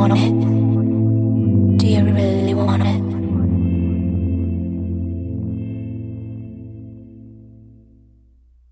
もの